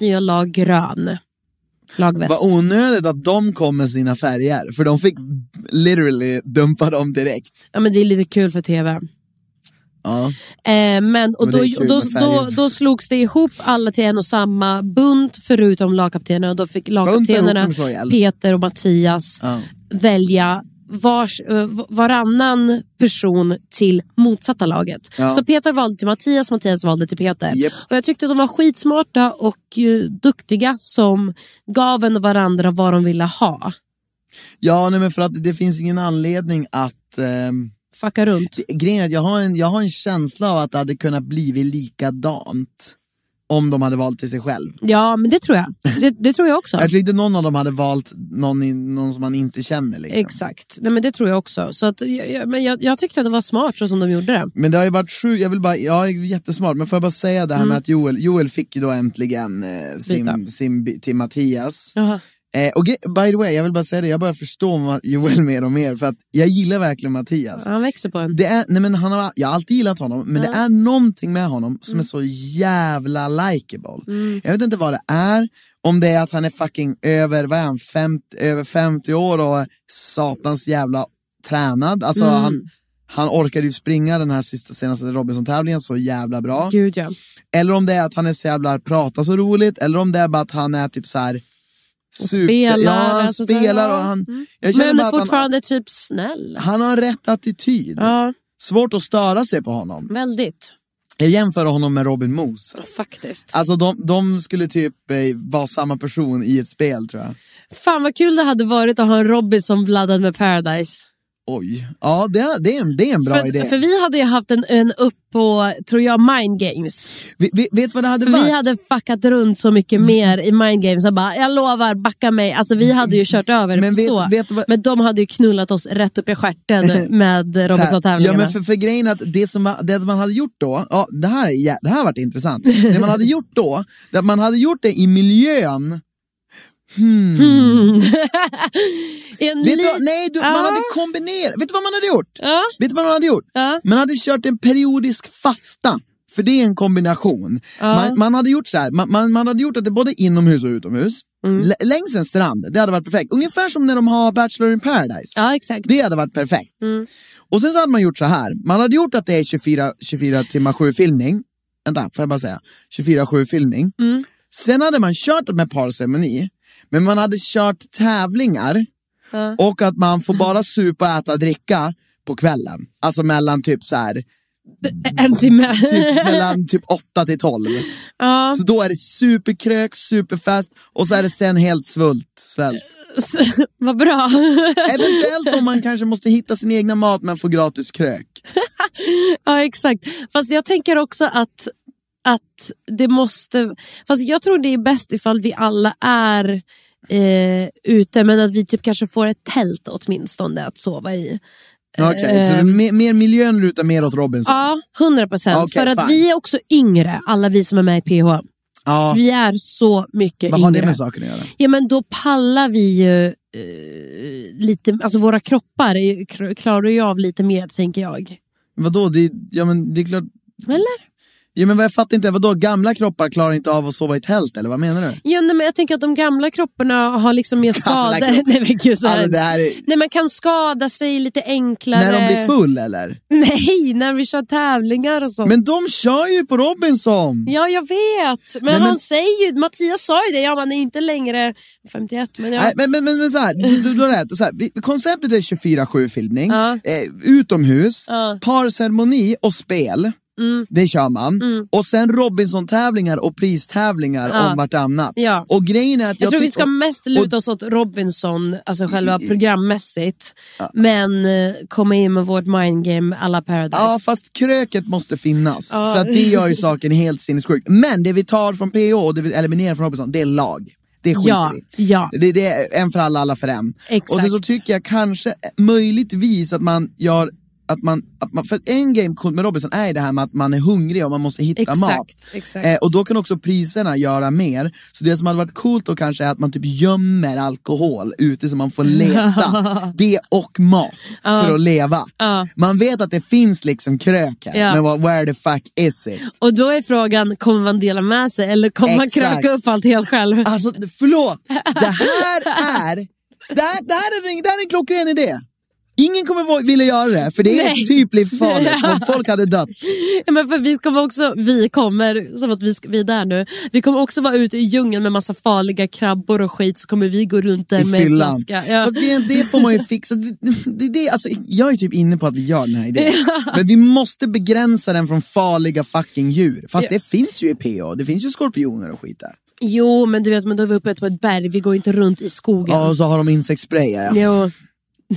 nya lag grön. Lag väst. Vad onödigt att de kom med sina färger, för de fick literally dumpa dem direkt. Ja, men det är lite kul för tv. Ja. Eh, men, och Men då, då, då, då slogs det ihop alla till en och samma bunt förutom lagkaptenerna och då fick lagkaptenerna. Peter och Mattias Ja. välja vars, eh, varannan person till motsatta laget. Ja. Så Peter valde till Mattias, Mattias valde till Peter. Japp. Och Jag tyckte de var skitsmarta och eh, duktiga som gav en varandra vad de ville ha. Ja, nej, men för att det finns ingen anledning att... ehm, Fucka runt. grejen är att jag har, en, jag har en känsla av att det hade kunnat blivit likadant om de hade valt till sig själv. Ja, men det tror jag. Det, det tror jag också. Jag tror inte någon av dem hade valt någon, någon som man inte känner. Liksom. Exakt, Nej, men det tror jag också. Så att, jag, men jag, jag tyckte att det var smart så som de gjorde det. Men det har ju varit sjukt, jag vill bara, ja jättesmart, men får jag bara säga det här med att Joel, Joel fick ju då äntligen eh, Mm. Byta. sin, sin, till Mattias. Jaha. Eh, och by the way, jag vill bara säga det, jag börjar förstå Joel mer och mer för att jag gillar verkligen Mattias. Han växer på en. Det är, nej men han har, jag har alltid gillat honom, men det är någonting med honom som är så jävla likeable. Jag vet inte vad det är, om det är att han är fucking över, vad är han, 50, över 50 år och satans jävla tränad. Alltså han, han orkade ju springa den här sista, senaste Robinson-tävlingen så jävla bra. Gud ja. Eller om det är att han är så jävla, pratar så roligt, eller om det är bara att han är typ så här. Super, spelar, ja, han alltså spelar och han... Jag känner Men är att han, fortfarande typ snäll. han har rätt attityd. Ja, Svårt att störa sig på honom. väldigt. Jag jämför honom med Robin Moose. Faktiskt. Alltså de, de skulle typ eh, vara samma person i ett spel tror jag. Fan vad kul det hade varit att ha en Robin som bladdad med Paradise. Oj. Ja, det, är- det, är, en, det är en bra för, idé. för vi hade ju haft en, en upp på, tror jag, Mind Games. Vi, vi, vet vad det hade För varit? vi hade fuckat runt så mycket mer i Mind Games. Jag, bara, jag lovar, backa mig. Alltså vi hade ju kört över Men vet- så. vet vad- Men de hade ju knullat oss rätt upp i stjärten med Ja Robinson-tävlingarna. men för, för grejen är att det som det man hade gjort då, ja det här, det har varit intressant. det man hade gjort då, det man hade gjort det i miljön en Vet du, li- vad- nej, du, Ja. man hade kombinerat. Vet du vad man hade gjort? Ja. Vet du vad man hade gjort? Ja. Man hade kört en periodisk fasta. För det är en kombination. Man, man hade gjort så här, man, man, man hade gjort att det både inomhus och utomhus. Mm. Längs en strand, det hade varit perfekt. Ungefär som när de har Bachelor in paradise. Ja, exakt. Det hade varit perfekt. Mm. Och sen så hade man gjort så här. Man hade gjort att det är 24, 24 timmar 7 filmning. Vänta, får jag bara säga? 24-7 filmning. Mm. Sen hade man kört med parceremoni, men man hade kört tävlingar Ja. och att man får bara supa, äta, dricka på kvällen. Alltså mellan typ så här, En timme. typ mellan typ 8 till 12. ja. Så då är det superkrök, superfest och så är det sen helt svult, svält. Vad bra. Eventuellt om man kanske måste hitta sin egna mat men får gratis krök. ja, exakt. Fast jag tänker också att, att det måste... Fast jag tror det är bäst ifall vi alla är eh, ute, men att vi typ kanske får ett tält åtminstone att sova i. Okej, så är mer, mer miljön lutar mer åt Robinson? Ja, hundra procent. Okej, För att fine. vi är också yngre, alla vi som är med i PH. Ja. Vi är så mycket Vad har det yngre. med saken att göra? Ja, men då pallar vi ju eh, lite, alltså våra kroppar är klarar ju av lite mer tänker jag. Vadå, det, ja, men det är klart... Eller? Ja, men jag fattar inte, vadå, gamla kroppar klarar inte av att sova i tält eller vad menar du? Ja, nej, men jag tänker att de gamla kropparna har liksom mer skador. nej, men gud, så. Alltså, det här är, nej, man kan skada sig lite enklare. när de blir full eller? Nej, när vi kör tävlingar och sånt. Men de kör ju på Robinson! Ja, jag vet. Men, Nej, men- han säger ju, Mattias sa ju det, ja man är inte längre 51. Men, ja. Nej, men, men, men, men så här, du, du, du har rätt. Så här, konceptet är 24-7 filmning, Ja. eh, utomhus, Ja. Parceremoni och spel. Det kör man. Och sen Robinson-tävlingar och pristävlingar Ja. om vartannat. Ja. Och grejen är att Jag, jag, tror vi ska mest luta oss åt Robinson, alltså själva programmässigt. Men eh, komma in med vårt mindgame alla Paradise. Ja, fast kröket måste finnas. Ja. För att det gör ju saken helt sinnessjuk. Men det vi tar från PO och det vi eliminerar från Robinson, det är lag. Det skiter ja, vi ja. Det, det är en för alla, alla för en. Exakt. Och sen så tycker jag kanske möjligtvis att man gör att man, att man, för en game coolt med Robinson är det här med att man är hungrig och man måste hitta Exakt, mat. exakt. Eh, och då kan också priserna göra mer. Så det som hade varit coolt då kanske är att man typ gömmer alkohol ute så man får leta det och mat för att leva. Man vet att det finns liksom krök här, Ja. men vad, where the fuck is it? Och då är frågan, kommer man dela med sig eller kommer man Exakt. kröka upp allt helt själv? Alltså förlåt, det här är, det här, det här är, en, det här är en klockren idé. Ingen kommer vilja göra det, för det är Nej. typ livsfarligt. och Folk hade dött. Ja, men för vi kommer också, vi kommer, som att vi, vi är där nu, vi kommer också vara ute i djungeln med massa farliga krabbor och skit så kommer vi gå runt där i med fyllan. flaska. Ja. Fast grejen, det får man ju fixa. Det, det, det, alltså, jag är typ inne på att vi gör den här idén. Men vi måste begränsa den från farliga fucking djur. Fast Ja. det finns ju i PO, det finns ju skorpioner och skit där. Jo, men du vet, men då är vi uppe på ett berg, vi går inte runt i skogen. Ja, och så har de insektsspray. Ja. Jo.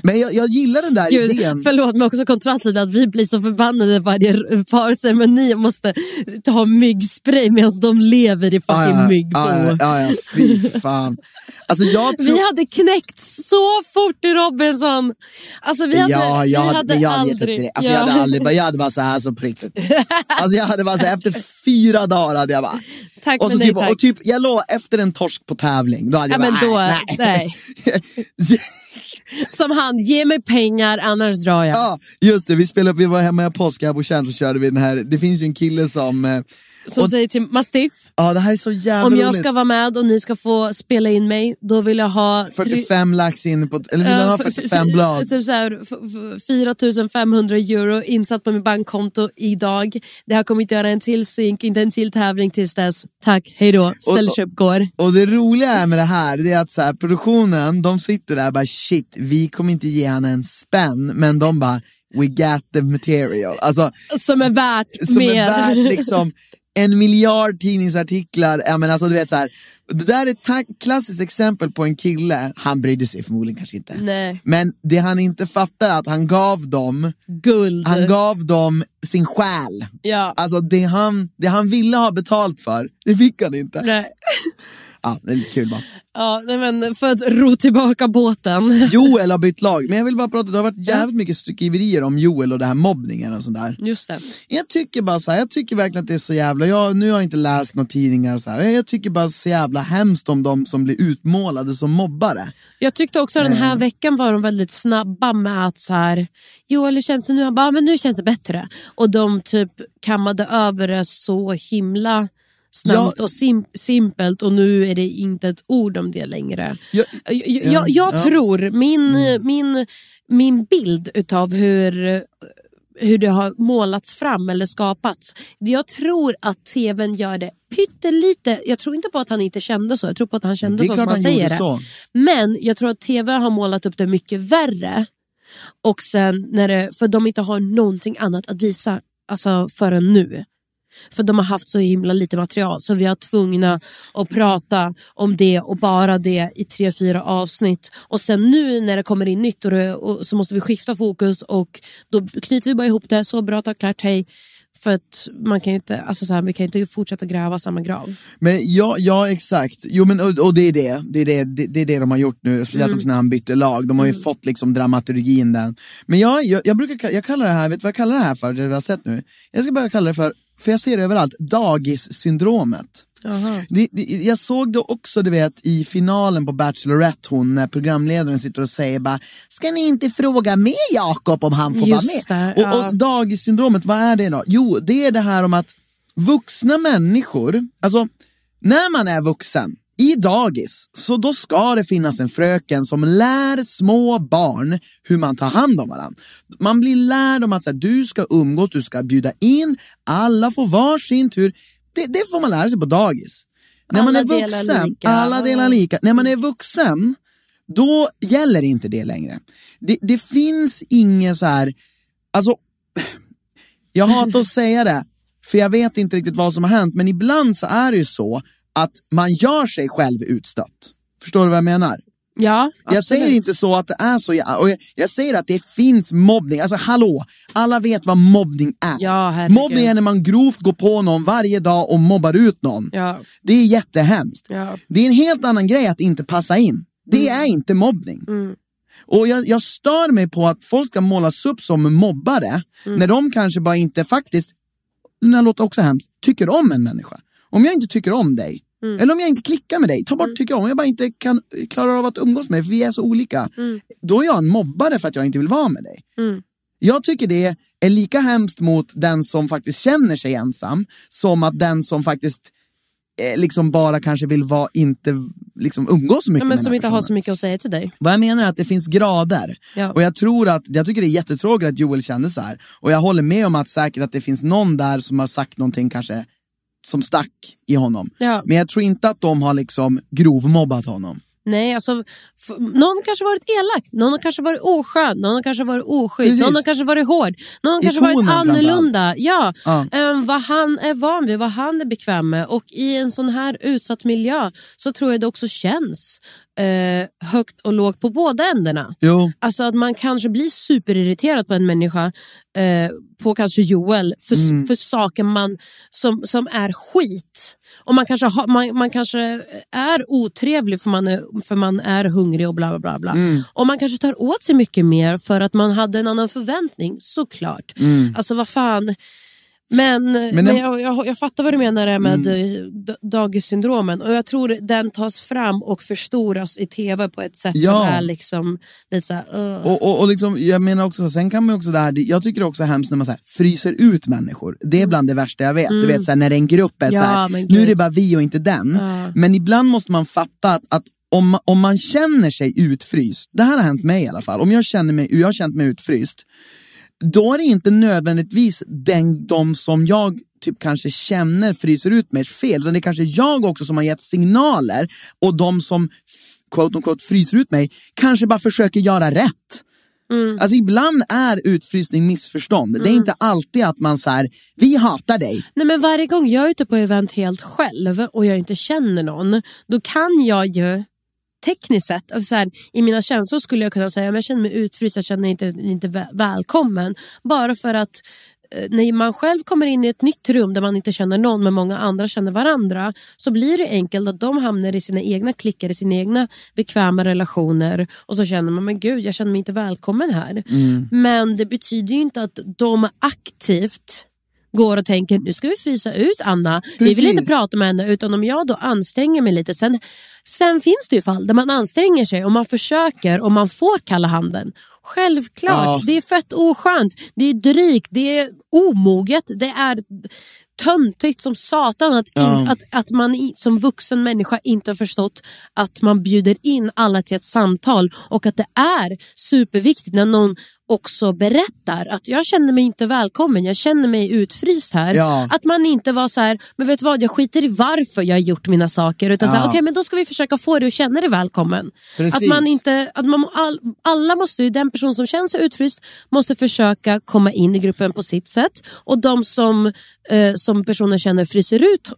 Men jag, jag gillar den där Gud, idén. förlåt men också kontrasten att vi blir så förbannade varje parceremoni och måste ta myggspray medan de lever i fucking Ja, ja, myggbo. ja, ja, ja, fy fan. Alltså tror... Vi hade knäckt så fort i Robinson. Alltså vi hade, ja, jag vi hade, hade men jag hade aldrig... direkt. Alltså, Ja. jag, hade aldrig, jag hade bara så här så på riktigt. Alltså, jag hade bara så här, efter fyra dagar hade jag bara... Tack och, så men nej typ, tack. och typ, jag lovar, efter en torsk på tävling, då hade Ja, jag men bara, då, nej. Som han, ge mig pengar annars drar jag. ja, just det, vi spelade vi var hemma i påsk här på Tjärn så körde vi den här, det finns ju en kille som, eh, som och- säger till Mastiff, ja det här är så jävla om jag roligt. ska vara med och ni ska få spela in mig, då vill jag ha... tre- 45 lax in på, eller vill man ha Ja, f- 45 f- blad? Typ så här, f- f- 4 500 euro insatt på mitt bankkonto idag. Det här kommer inte göra en till synk, inte en till tävling tills dess. Tack, hej då. Ställ Och- köp går. Och det roliga är med det här, det är att så här, produktionen, de sitter där och bara shit, vi kommer inte ge han en spänn, men de bara we got the material. Alltså, Som är värt som mer. är värt liksom en miljard tidningsartiklar. Ja, men alltså, du vet, så här, det där är ett klassiskt exempel på en kille, han brydde sig förmodligen kanske inte. Nej, Men det han inte fattar är att han gav dem, guld. han gav dem sin själ. ja. Alltså det han, det han ville ha betalt för, det fick han inte. Nej. Ja, det är lite kul bara. Ja, nej, men för att ro tillbaka båten. Joel har bytt lag, men jag vill bara prata, det har varit jävligt mycket skriverier om Joel och det här mobbningen och sådär. Just det. Jag tycker bara så här, jag tycker verkligen att det är så jävla, jag, nu har jag inte läst några tidningar och så här. jag tycker bara så jävla hemskt om de som blir utmålade som mobbare. Jag tyckte också den här veckan var de väldigt snabba med att så här, Joel hur känns det nu? Han bara, "Ja, men nu känns det bättre. Och de typ kammade över det så himla snabbt Ja. och sim simpelt och nu är det inte ett ord om det längre. Jag, Jag, jag, Ja, jag, jag ja. tror, min, min, min bild utav hur hur det har målats fram eller skapats. Jag tror att tvn gör det pyttelite. Jag tror inte på att han inte kände så. Jag tror på att han kände så som han säger det. så. Men jag tror att tv har målat upp det mycket värre. Och sen när det, för de inte har någonting annat att visa alltså förrän nu. För de har haft så himla lite material så vi har tvungna att prata om det och bara det i tre, fyra avsnitt. Och sen nu när det kommer in nytt och, det, och så måste vi skifta fokus och då knyter vi bara ihop det. Så bra, tack, klart, hej. För att man kan ju inte, alltså så här, vi kan inte fortsätta gräva samma grav. Men ja, ja exakt, jo, men, och, och det är det. Det är det, det, det är det de har gjort nu, speciellt Mm. också när han bytte lag. De har ju fått liksom dramaturgin den. Men jag, jag, jag brukar jag kallar det här, vet du vad jag kallar det här för, det vi har sett nu? Jag ska börja kalla det för, för jag ser det överallt, dagissyndromet. Det, det, jag såg det också du vet i finalen på Bachelorette hon när programledaren sitter och säger bara Ska ni inte fråga med Jakob om han får Just vara med? det, och, ja. och dagissyndromet, vad är det då? Jo, det är det här om att vuxna människor, alltså när man är vuxen i dagis, så då ska det finnas en fröken som lär små barn hur man tar hand om varandra. Man blir lärd om att så här, du ska umgås, du ska bjuda in, alla får var sin tur. Det, det får man lära sig på dagis. När man Alla är delar vuxen, lika. alla delar lika. När man är vuxen, då gäller inte det längre. Det, det finns ingen så här, alltså jag hatar att säga det, för jag vet inte riktigt vad som har hänt, men ibland så är det ju så att man gör sig själv utstött. Förstår du vad jag menar? Ja, Jag absolut. säger inte så att det är så, jag, och jag, jag säger att det finns mobbning. Alltså hallå, alla vet vad mobbning är. Ja, mobbning är när man grovt går på någon varje dag och mobbar ut någon. Ja. Det är jättehemskt. Ja. Det är en helt annan grej att inte passa in. Det är inte mobbning. Och jag, jag stör mig på att folk ska målas upp som mobbare när de kanske bara inte faktiskt, det låter också hemskt, tycker om en människa. Om jag inte tycker om dig, eller om jag inte klickar med dig, ta bort tycker om, om jag bara inte kan, klarar av att umgås med dig, för vi är så olika. Då är jag en mobbare för att jag inte vill vara med dig. Jag tycker det är lika hemskt mot den som faktiskt känner sig ensam, som att den som faktiskt eh, liksom bara kanske vill vara, inte liksom umgås så mycket Ja, men med som inte har personen. så mycket att säga till dig. Vad jag menar är att det finns grader. Ja. Och jag tror att, jag tycker det är jättetråkigt att Joel kände så här. Och jag håller med om att säkert att det finns någon där som har sagt någonting kanske som stack i honom. Ja. Men jag tror inte att de har liksom grovmobbat honom. Nej, alltså, någon kanske varit elak, någon har kanske varit oskön, någon har kanske varit oschysst, Precis. någon har kanske varit hård, någon har kanske varit annorlunda. Ja, Ja. Ehm, vad han är van vid, vad han är bekväm med. Och i en sån här utsatt miljö så tror jag det också känns eh, högt och lågt på båda ändarna. Jo, Alltså att man kanske blir superirriterad på en människa, eh, på kanske Joel, för, Mm. för saker man, som, som är skit. Och man kanske, har, man, man kanske är otrevlig för man är, för man är hungrig och bla bla bla. bla. Mm. Och man kanske tar åt sig mycket mer för att man hade en annan förväntning, såklart. Alltså vad fan. Men, men, den- jag, jag, jag fattar vad du menar med mm. dagissyndromen och jag tror den tas fram och förstoras i tv på ett sätt Ja. som är liksom lite såhär... Uh. och, och, och liksom, jag menar också, sen kan man också det här, jag tycker det också är hemskt när man så här, fryser ut människor. Det är bland det värsta jag vet. Du vet så här, när en grupp är Mm. Ja, så här, men nu är det bara vi och inte den. Ja. Men ibland måste man fatta att, att om, om man känner sig utfryst, det här har hänt mig i alla fall, om jag känner mig, jag har känt mig utfryst, då är det inte nödvändigtvis den, de som jag typ kanske känner fryser ut mig fel, utan det är kanske jag också som har gett signaler och de som quote unquote fryser ut mig kanske bara försöker göra rätt. Alltså ibland är utfrysning missförstånd. Det är inte alltid att man säger vi hatar dig. Nej, men varje gång jag är ute på event helt själv och jag inte känner någon, då kan jag ju tekniskt sett, alltså så här, i mina känslor skulle jag kunna säga att jag känner mig utfryst, jag känner mig inte, inte vä- välkommen. Bara för att eh, när man själv kommer in i ett nytt rum där man inte känner någon men många andra känner varandra så blir det enkelt att de hamnar i sina egna klickar, i sina egna bekväma relationer och så känner man men gud jag känner mig inte välkommen här. Men det betyder ju inte att de aktivt går och tänker nu ska vi frysa ut Anna, vi vill Precis. inte prata med henne utan om jag då anstränger mig lite. Sen, sen finns det ju fall där man anstränger sig och man försöker och man får kalla handen. Självklart, Ja. det är fett oskönt, det är drygt, det är omoget, det är töntigt som satan att, in, Ja. att, att man som vuxen människa inte har förstått att man bjuder in alla till ett samtal och att det är superviktigt när någon också berättar att jag känner mig inte välkommen, jag känner mig utfryst här. Ja. Att man inte var så här, men vet du vad, jag skiter i varför jag har gjort mina saker. Utan så här, Ja. okej, men då ska vi försöka få dig att känna dig välkommen. Precis. Att man inte, att man, all, alla måste ju, den person som känner sig utfryst måste försöka komma in i gruppen på sitt sätt. Och de som, eh, som personen känner fryser ut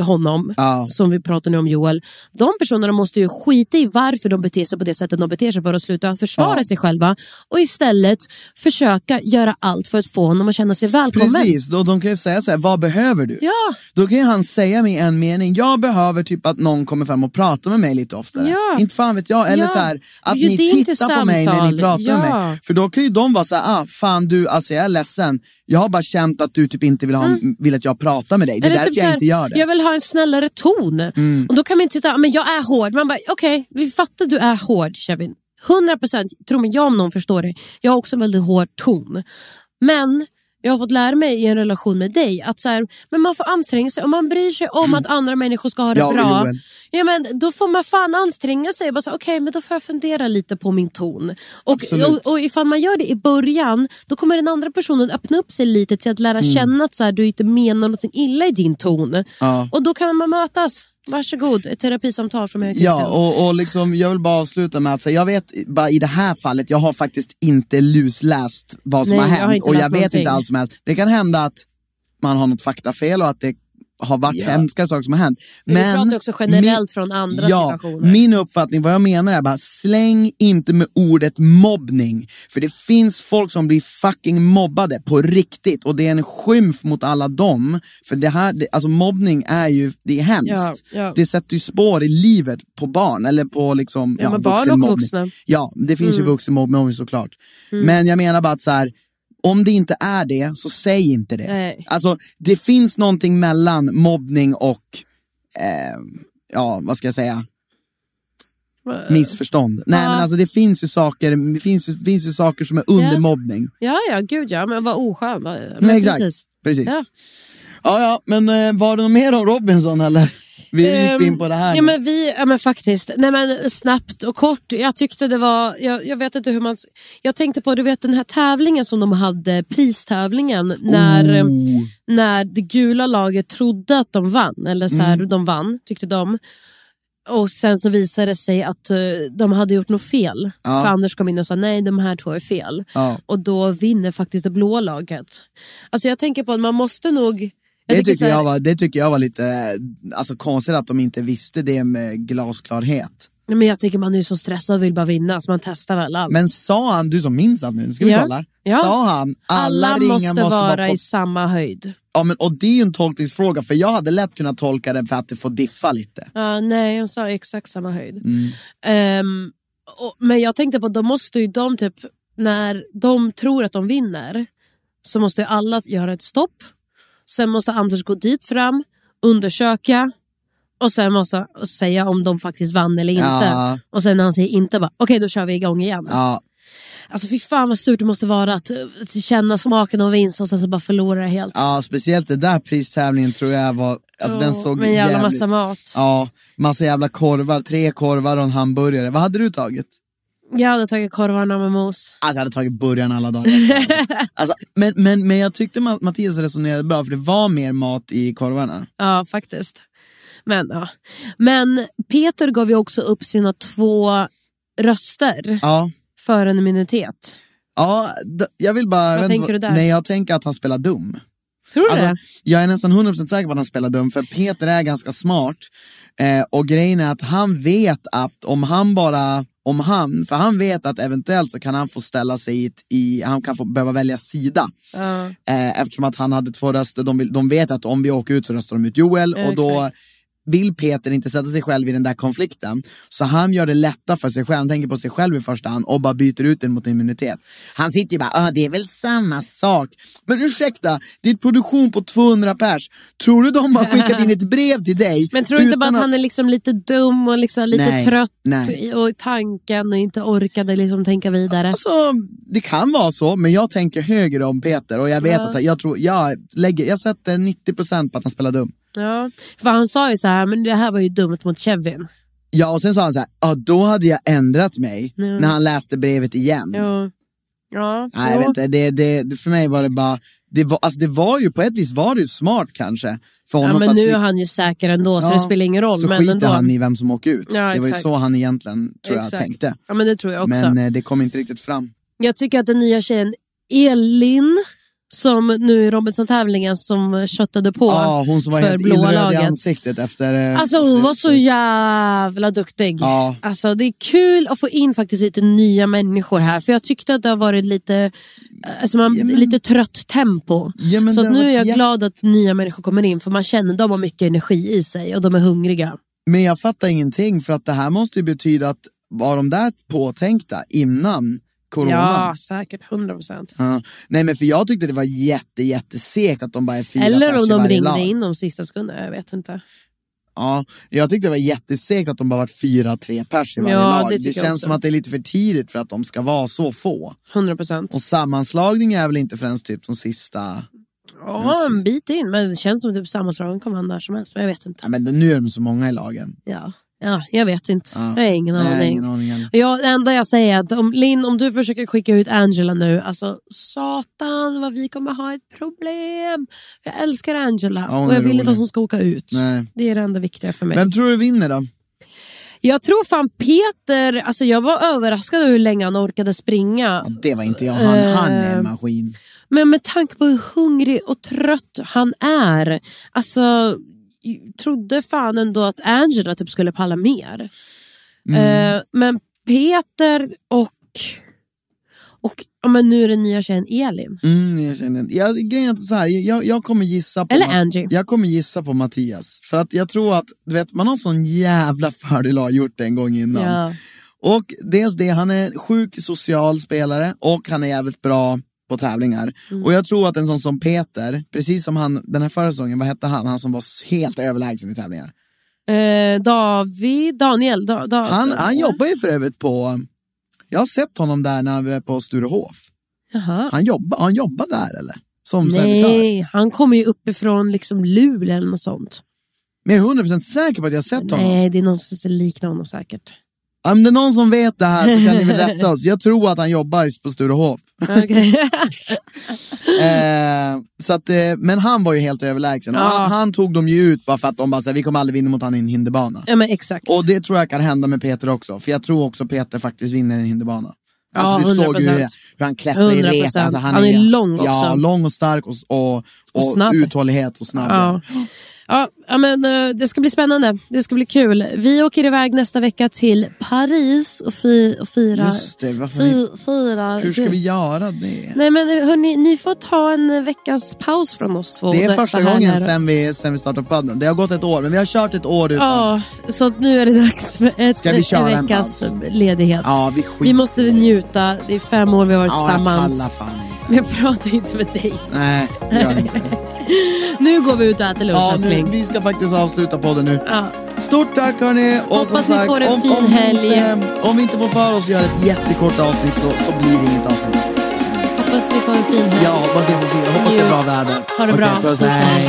honom, Ja. som vi pratar nu om Joel, de personerna måste ju skita i varför de beter sig på det sättet de beter sig för att sluta försvara Ja. sig själva och istället försöka göra allt för att få honom att känna sig välkommen. Precis, då, de kan ju säga så här, vad behöver du? Ja. Då kan ju han säga med en mening, jag behöver typ att någon kommer fram och pratar med mig lite oftare. Ja. Inte fan vet jag, eller Ja. så här, att ni tittar på mig när ni pratar med mig. För då kan ju de vara så här, ah, fan du, alltså jag är ledsen, jag har bara känt att du typ inte vill, ha, vill att jag pratar med dig, det är Eller därför typ jag här, inte gör det. Mm. Jag vill ha en snällare ton. Och då kan man inte sitta men jag är hård. Man bara, okej, vi fattar du är hård Kevin. 100 procent, tro mig, jag om någon förstår det. Jag har också en väldigt hård ton. Men jag har fått lära mig i en relation med dig att så här, men man får anstränga sig. Om man bryr sig om att andra människor ska ha det Ja, bra, ja, men då får man fan anstränga sig. Okej, men då får jag fundera lite på min ton. Och, Absolut. och, och ifall man gör det i början, då kommer den andra personen öppna upp sig lite till att lära känna att så här, du inte menar något illa i din ton. Ja. Och då kan man mötas. Varsågod, ett terapisamtal från mig och. Ja, och, och liksom, jag vill bara avsluta med att säga, jag vet bara i det här fallet, jag har faktiskt inte lusläst vad som Nej, har jag har hänt och jag vet någonting. inte allt som helst. Det kan hända att man har något faktafel och att det har varit Ja. hemska saker som har hänt. Men vi pratar också generellt från andra ja, situationer. Min uppfattning, vad jag menar är bara släng inte med ordet mobbning. För det finns folk som blir fucking mobbade på riktigt och det är en skymf mot alla dem. För det här, det, alltså mobbning är ju, det är hemskt. Ja, ja. Det sätter ju spår i livet på barn eller på liksom, Ja, men barn och vuxna. Mm. Ja, det finns ju vuxenmobbning såklart. Men jag menar bara att så här, om det inte är det, så säg inte det. Nej. Alltså, det finns någonting mellan mobbning och, eh, ja vad ska jag säga, missförstånd. Nej Ja. men alltså det finns ju saker, det finns ju, det finns ju saker som är under Ja. mobbning. Ja, ja, gud ja, men vad oskön. Men Men exakt, Precis. precis. Ja. Ja. ja, men eh, var det något mer om Robinson eller? Vi gick in på det här Ehm, Ja, nu. men vi, ja, men faktiskt. Nej, men snabbt och kort. Jag tyckte det var... Jag, jag vet inte hur man... Jag tänkte på du vet, den här tävlingen som de hade, pristävlingen, när, Oh. när det gula laget trodde att de vann. Eller så här, Mm. de vann, tyckte de. Och sen så visade det sig att eh, de hade gjort något fel. Ja. För Anders kom in och sa nej, de här två är fel. Ja. Och då vinner faktiskt det blå laget. Alltså jag tänker på att man måste nog... Det tycker jag var, det tycker jag var lite eh, alltså, konstigt att de inte visste det med glasklarhet. Nej, Men jag tycker man är så stressad och vill bara vinna, så man testar väl allt. Men sa han, du som minns allt nu, ska vi Ja. kolla? Ja. Sa han, alla, Alla ringar måste, måste, vara vara på... i samma höjd. Ja, men, och det är ju en tolkningsfråga, för jag hade lätt kunnat tolka det för att det får diffa lite. Ja, nej, hon sa exakt samma höjd. Mm. Ehm, och, men jag tänkte på då måste ju de typ, när de tror att de vinner, så måste ju alla göra ett stopp. Sen måste Anders gå dit fram, undersöka och sen måste han säga om de faktiskt vann eller inte. Ja. Och sen när han säger inte, bara okej då kör vi igång igen. Ja, Alltså fy fan vad surt det måste vara att, att känna smaken av vinst och sen så bara förlora det helt. ja, speciellt det där pristävlingen tror jag var, alltså den såg med jävla jävligt... massa mat. Ja, massa jävla korvar, tre korvar och en hamburgare. Vad hade du tagit? Jag hade tagit korvarna med mos. Alltså jag hade tagit burgaren alla dagar. Alltså, men, men, men jag tyckte Ma- Mattias resonerade bra för det var mer mat i korvarna. Ja, faktiskt. Men, ja. Men Peter gav ju också upp sina två röster Ja, för en immunitet. ja jag vill bara... vet tänker du där? Nej, jag tänker att han spelar dum. Tror du Alltså, det? jag är nästan 100% säker på att han spelar dum, för Peter är ganska smart. Eh, och grejen är att han vet att om han bara, om han, för han vet att eventuellt så kan han få ställa sig i, han kan få behöva välja sida. Ja. Eh, eftersom att han hade två röster, de, vill, de vet att om vi åker ut så röstar de ut Joel Ja, och då exakt. Vill Peter inte sätta sig själv i den där konflikten. Så han gör det lätta för sig själv, han tänker på sig själv i första hand och bara byter ut den mot immunitet. Han sitter ju bara, ah, det är väl samma sak. Men ursäkta, ett produktion på 200 pers. Tror du de har skickat in ett brev till dig? Men tror du inte bara utan att han är liksom lite dum och liksom lite Nej, trött nej. och i tanken och inte orkade liksom tänka vidare? Alltså, det kan vara så, men jag tänker högre om Peter och jag vet Ja. att jag tror, jag lägger, jag sätter 90% på att han spelar dum. Ja. För han sa ju så här, men det här var ju dumt mot Kevin. Ja, och sen sa han så här, ja då hade jag ändrat mig Mm. när han läste brevet igen. Ja. Ja, Nej, jag vet inte. Det, det, för mig var det bara, det var, alltså det var ju på ett vis var det ju smart kanske. För honom, ja, men nu vi- är han ju säker ändå, så Ja, det spelar ingen roll. Så men skiter ändå. han i vem som åker ut. Ja, det var ju så han egentligen, tror jag, Exakt. tänkte. Ja, men det tror jag också. Men eh, det kom inte riktigt fram. Jag tycker att den nya tjejen Elin, som nu i Robinson-tävlingen som köttade på Ja, hon som var för helt blåa illröd i laget. ansiktet efter... eh, Alltså hon var så jävla duktig. Ja. Alltså, det är kul att få in faktiskt lite nya människor här. För jag tyckte att det har varit lite, alltså man, Ja, men- lite trött tempo. Ja, så nu är jag jätte- glad att nya människor kommer in. För man känner att de har mycket energi i sig och de är hungriga. Men jag fattar ingenting för att det här måste ju betyda att var de där påtänkta innan corona? Ja, säkert. 100 procent. Ja. Nej men för jag tyckte det var jätte jättesegt att de bara är fyra Eller om de ringde lag. in de sista sekunderna. Jag vet inte. Ja, jag tyckte det var jättesegt att de bara varit fyra, tre pers i varje Ja, lag. det Det, känns som att det är lite för tidigt för att de ska vara så få. 100 procent. Och sammanslagning är väl inte förrän typ de sista... Ja, en bit in. Men det känns som typ sammanslagen kommer han där som helst. Men jag vet inte. Ja, men nu är de så många i lagen. Ja, ja jag vet inte. Ja. Jag har ingen Nej, aning. ingen aning. Jag, det enda jag säger är att om, Linn, om du försöker skicka ut Angela nu, alltså satan vad vi kommer ha ett problem. Jag älskar Angela Ja, och jag vill inte att hon ska åka ut. Nej. Det är det enda viktiga för mig. Vem tror du vinner då? Jag tror fan Peter, alltså jag var överraskad över hur länge han orkade springa. Ja, det var inte jag. Han, han är Eh. en maskin. Men med tanke på hur hungrig och trött han är. Alltså, trodde fan ändå att Angela typ skulle palla mer. Mm. Eh, men Peter och, och ja, men nu är den nya tjejen Elin. Mm, jag känner, jag, grejen är så här, jag, jag kommer gissa på Eller Ma- Angie. Jag kommer gissa på Mattias. För att jag tror att du vet, man har sån jävla fördel att ha gjort det en gång innan. Ja. Och dels det, han är en sjuk social spelare och han är jävligt bra på tävlingar. Mm. Och jag tror att en sån som Peter, precis som han den här förra säsongen, vad hette han? Han som var helt överlägsen i tävlingar. Eh, David, Daniel. Da, da, Han, han jobbar ju för övrigt på, jag har sett honom där när vi är på Sturehof. Jaha. Han jobbar, han jobbar där eller? Som servitör. Nej, han kommer ju uppifrån liksom Luleå eller något sånt. Men jag är 100% säker på att jag har sett honom. Nej, det är någon som liknar honom säkert. Om det är någon som vet det här så kan ni väl rätta oss. Jag tror att han jobbar på Sturehof. Eh, så att, eh, men han var ju helt överlägsen. Ja. Han, han tog dem ju ut bara för att de bara sa vi kommer aldrig vinna mot han i en hinderbana. ja, men exakt. Och det tror jag kan hända med Peter också. För jag tror också Peter faktiskt vinner en hinderbana. Ja, Alltså, du såg ju 100%. hur, hur han klättrar i 100%. rep. Alltså, Han är lång Ja, också. lång och stark och, och, och, Och snabb. uthållighet och snabb. Ja. Ja, ja, men, eh, det ska bli spännande. Det ska bli kul. Vi åker iväg nästa vecka till Paris och, fi, och firar. Just det, varför, Fi, firar. hur ska vi göra det? Nej, men hörni, ni får ta en veckas paus från oss två. Det är första gången sen vi, sen vi startade podden. Det har gått ett år, men vi har kört ett år utan. Ja, så nu är det dags för ett, Ska vi köra en en veckas ledighet. Ja, vi vi måste njuta. Det är fem år vi har varit Ja, tillsammans. Men jag pratar inte med dig. Nej, det gör jag inte. Nu går vi ut och äter lunch Ja, nu, älskling. vi ska faktiskt avsluta podden nu. Ja. Stort tack hörni! Och Hoppas som ni sagt, får en om, fin om helg. Inte, om vi inte får för oss att göra ett jättekort avsnitt så, så blir det inget avsnitt. Hoppas ni får en fin helg. Ja, hoppas det får fira. Hoppas det är bra Njut. väder. Ha det Okej, bra. Puss, hej.